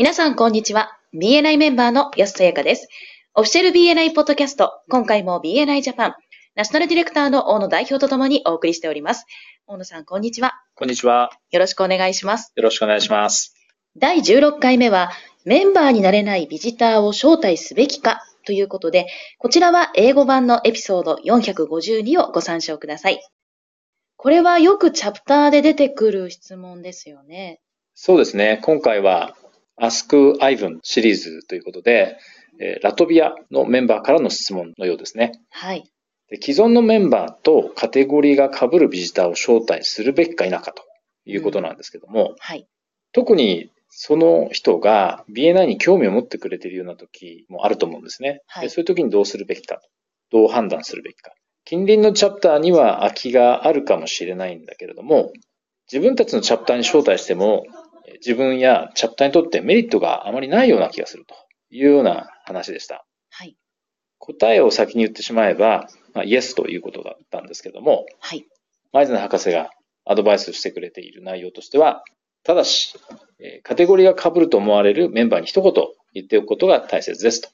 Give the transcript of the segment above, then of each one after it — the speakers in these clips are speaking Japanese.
皆さん、こんにちは。BNI メンバーの安さやかです。オフィシャル BNI ポッドキャスト、今回も BNI ジャパン、ナショナルディレクターの大野代表とともにお送りしております。大野さん、こんにちは。こんにちは。よろしくお願いします。よろしくお願いします。第16回目は、メンバーになれないビジターを招待すべきかということで、こちらは英語版のエピソード452をご参照ください。これはよくチャプターで出てくる質問ですよね。そうですね。今回は Ask Ivan シリーズということで、えーラトビアのメンバーからの質問のようですね。はい。で既存のメンバーとカテゴリーが被るビジターを招待するべきか否かということなんですけども、はい。特にその人が BNI に興味を持ってくれているような時もあると思うんですね。はいでそういう時にどうするべきか、どう判断するべきか。近隣のチャプターには空きがあるかもしれないんだけれども、自分たちのチャプターに招待しても、え自分やチャプターにとってメリットがあまりないような気がするというような話でした。はい。答えを先に言ってしまえば、まあ、イエスということだったんですけども、はい。マイズナ博士がアドバイスしてくれている内容としては、ただし、えーカテゴリーが被ると思われるメンバーに一言言っておくことが大切ですと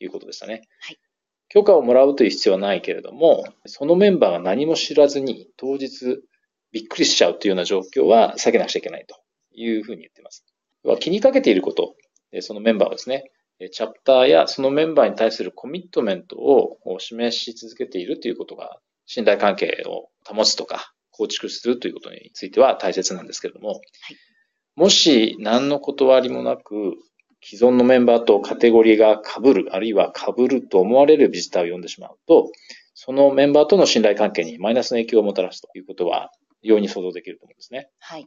いうことでしたね。はい許可をもらうという必要はないけれども、そのメンバーが何も知らずに当日びっくりしちゃうというような状況は避けなくちゃいけないというふうに言っています。要は気にかけていること、えーそのメンバーはですね、えーチャプターやそのメンバーに対するコミットメントを示し続けているということが信頼関係を保つとか構築するということについては大切なんですけれども、もし何の断りもなく既存のメンバーとカテゴリーが被る、あるいは被ると思われるビジターを呼んでしまうと、そのメンバーとの信頼関係にマイナスの影響をもたらすということは容易に想像できると思うんですね。はい。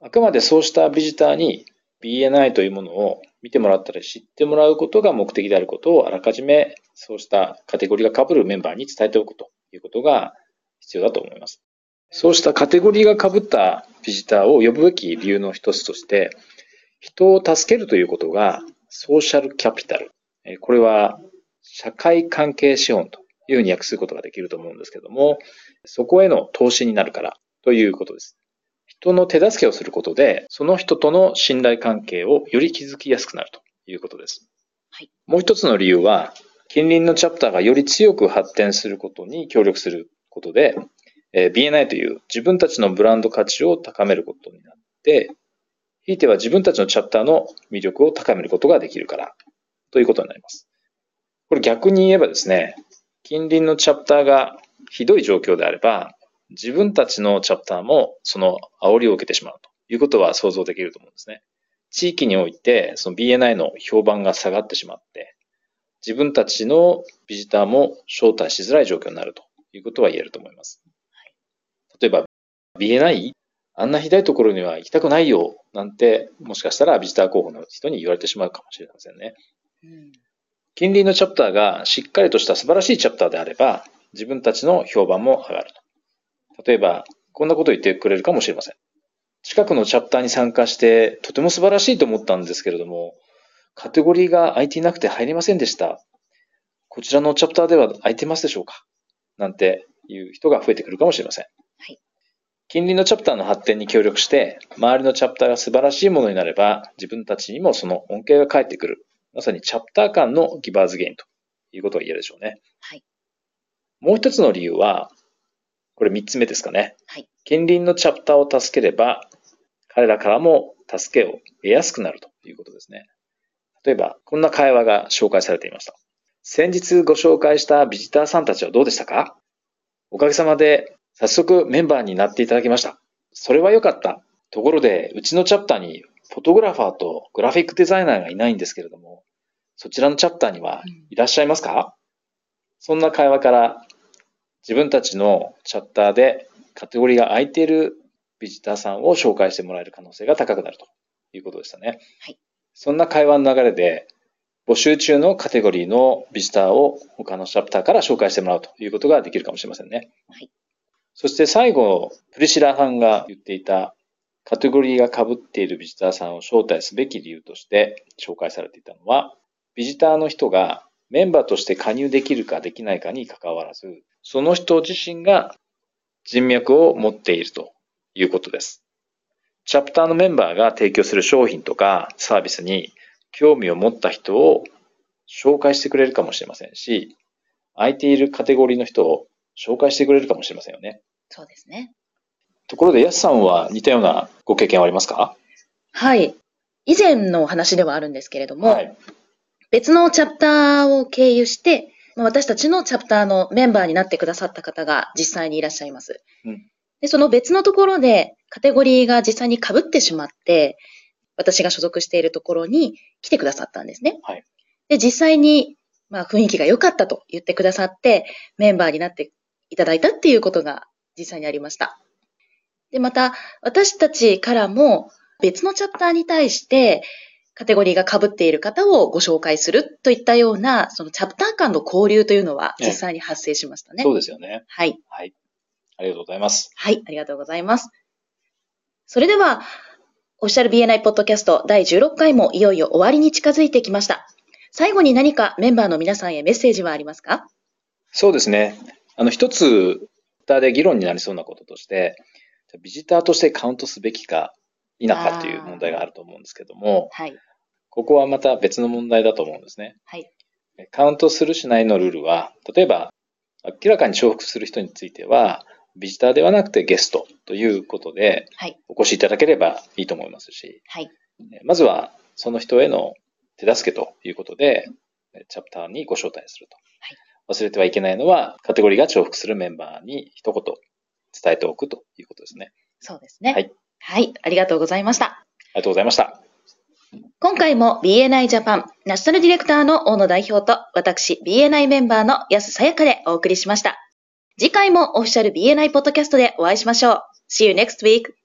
あくまでそうしたビジターに BNI というものを見てもらったり知ってもらうことが目的であることをあらかじめそうしたカテゴリーが被るメンバーに伝えておくということが必要だと思います。そうしたカテゴリーが被ったビジターを呼ぶべき理由の一つとして、人を助けるということがソーシャルキャピタル。これは社会関係資本というふうに訳することができると思うんですけども、そこへの投資になるからということです。人の手助けをすることで、その人との信頼関係をより築きやすくなるということです。はいもう一つの理由は、近隣のチャプターがより強く発展することに協力することで、えー BNI という自分たちのブランド価値を高めることになって、ひいては自分たちのチャプターの魅力を高めることができるからということになります。これ逆に言えばですね、近隣のチャプターがひどい状況であれば、自分たちのチャプターもその煽りを受けてしまうということは想像できると思うんですね。地域においてその BNI の評判が下がってしまって、自分たちのビジターも招待しづらい状況になるということは言えると思います。例えば BNI? あんなひどいところには行きたくないよなんてもしかしたらビジター候補の人に言われてしまうかもしれませんね。うん。近隣のチャプターがしっかりとした素晴らしいチャプターであれば、自分たちの評判も上がると。例えば、こんなことを言ってくれるかもしれません。近くのチャプターに参加して、とても素晴らしいと思ったんですけれども、カテゴリーが空いていなくて入れませんでした。こちらのチャプターでは空いてますでしょうか？なんていう人が増えてくるかもしれません。はい近隣のチャプターの発展に協力して、周りのチャプターが素晴らしいものになれば、自分たちにもその恩恵が返ってくる。まさにチャプター間のギバーズゲインということが言えるでしょうね。はい。もう一つの理由は、これ三つ目ですかね。はい。近隣のチャプターを助ければ、彼らからも助けを得やすくなるということですね。例えば、こんな会話が紹介されていました。先日ご紹介したビジターさんたちはどうでしたか？おかげさまで早速メンバーになっていただきました。それは良かった。ところで、うちのチャプターにフォトグラファーとグラフィックデザイナーがいないんですけれども、そちらのチャプターにはいらっしゃいますか、そんな会話から自分たちのチャプターでカテゴリーが空いているビジターさんを紹介してもらえる可能性が高くなるということでしたね。はいそんな会話の流れで、募集中のカテゴリーのビジターを他のチャプターから紹介してもらうということができるかもしれませんね。はいそして最後、プリシラさんが言っていたカテゴリーが被っているビジターさんを招待すべき理由として紹介されていたのは、ビジターの人がメンバーとして加入できるかできないかに関わらず、その人自身が人脈を持っているということです。チャプターのメンバーが提供する商品とかサービスに興味を持った人を紹介してくれるかもしれませんし、空いているカテゴリーの人を紹介してくれるかもしれませんよね。そうですね。ところで、やすさんは似たようなご経験はありますか？はい。以前のお話ではあるんですけれども、はい。別のチャプターを経由して、まあ私たちのチャプターのメンバーになってくださった方が実際にいらっしゃいます。うんでその別のところでカテゴリーが実際に被ってしまって、私が所属しているところに来てくださったんですね。はいで、実際に、まあ、雰囲気が良かったと言ってくださって、メンバーになっていただいたっていうことが実際にありました。で、また、私たちからも別のチャプターに対して、カテゴリーが被っている方をご紹介するといったような、そのチャプター間の交流というのはええ実際に発生しましたね。そうですよね。はい。はい。ありがとうございます。はい、ありがとうございます。それでは、オフィシャル BNI ポッドキャスト第16回もいよいよ終わりに近づいてきました。最後に何かメンバーの皆さんへメッセージはありますか？そうですね。あの、一つ、で議論になりそうなこととして、ビジターとしてカウントすべきか否かという問題があると思うんですけども、はい。ここはまた別の問題だと思うんですね。はい。カウントするしないのルールは、例えば、明らかに重複する人については、ビジターではなくてゲストということで、はい。お越しいただければいいと思いますし、はい。まずはその人への手助けということで、チャプターにご招待すると。はい忘れてはいけないのは、カテゴリーが重複するメンバーに一言伝えておくということですね。そうですね。はい。はい。ありがとうございました。ありがとうございました。今回も BNI ジャパンナショナルディレクターの大野代表と私 BNI メンバーの安さやかでお送りしました。次回もオフィシャル BNI ポッドキャストでお会いしましょう。See you next week!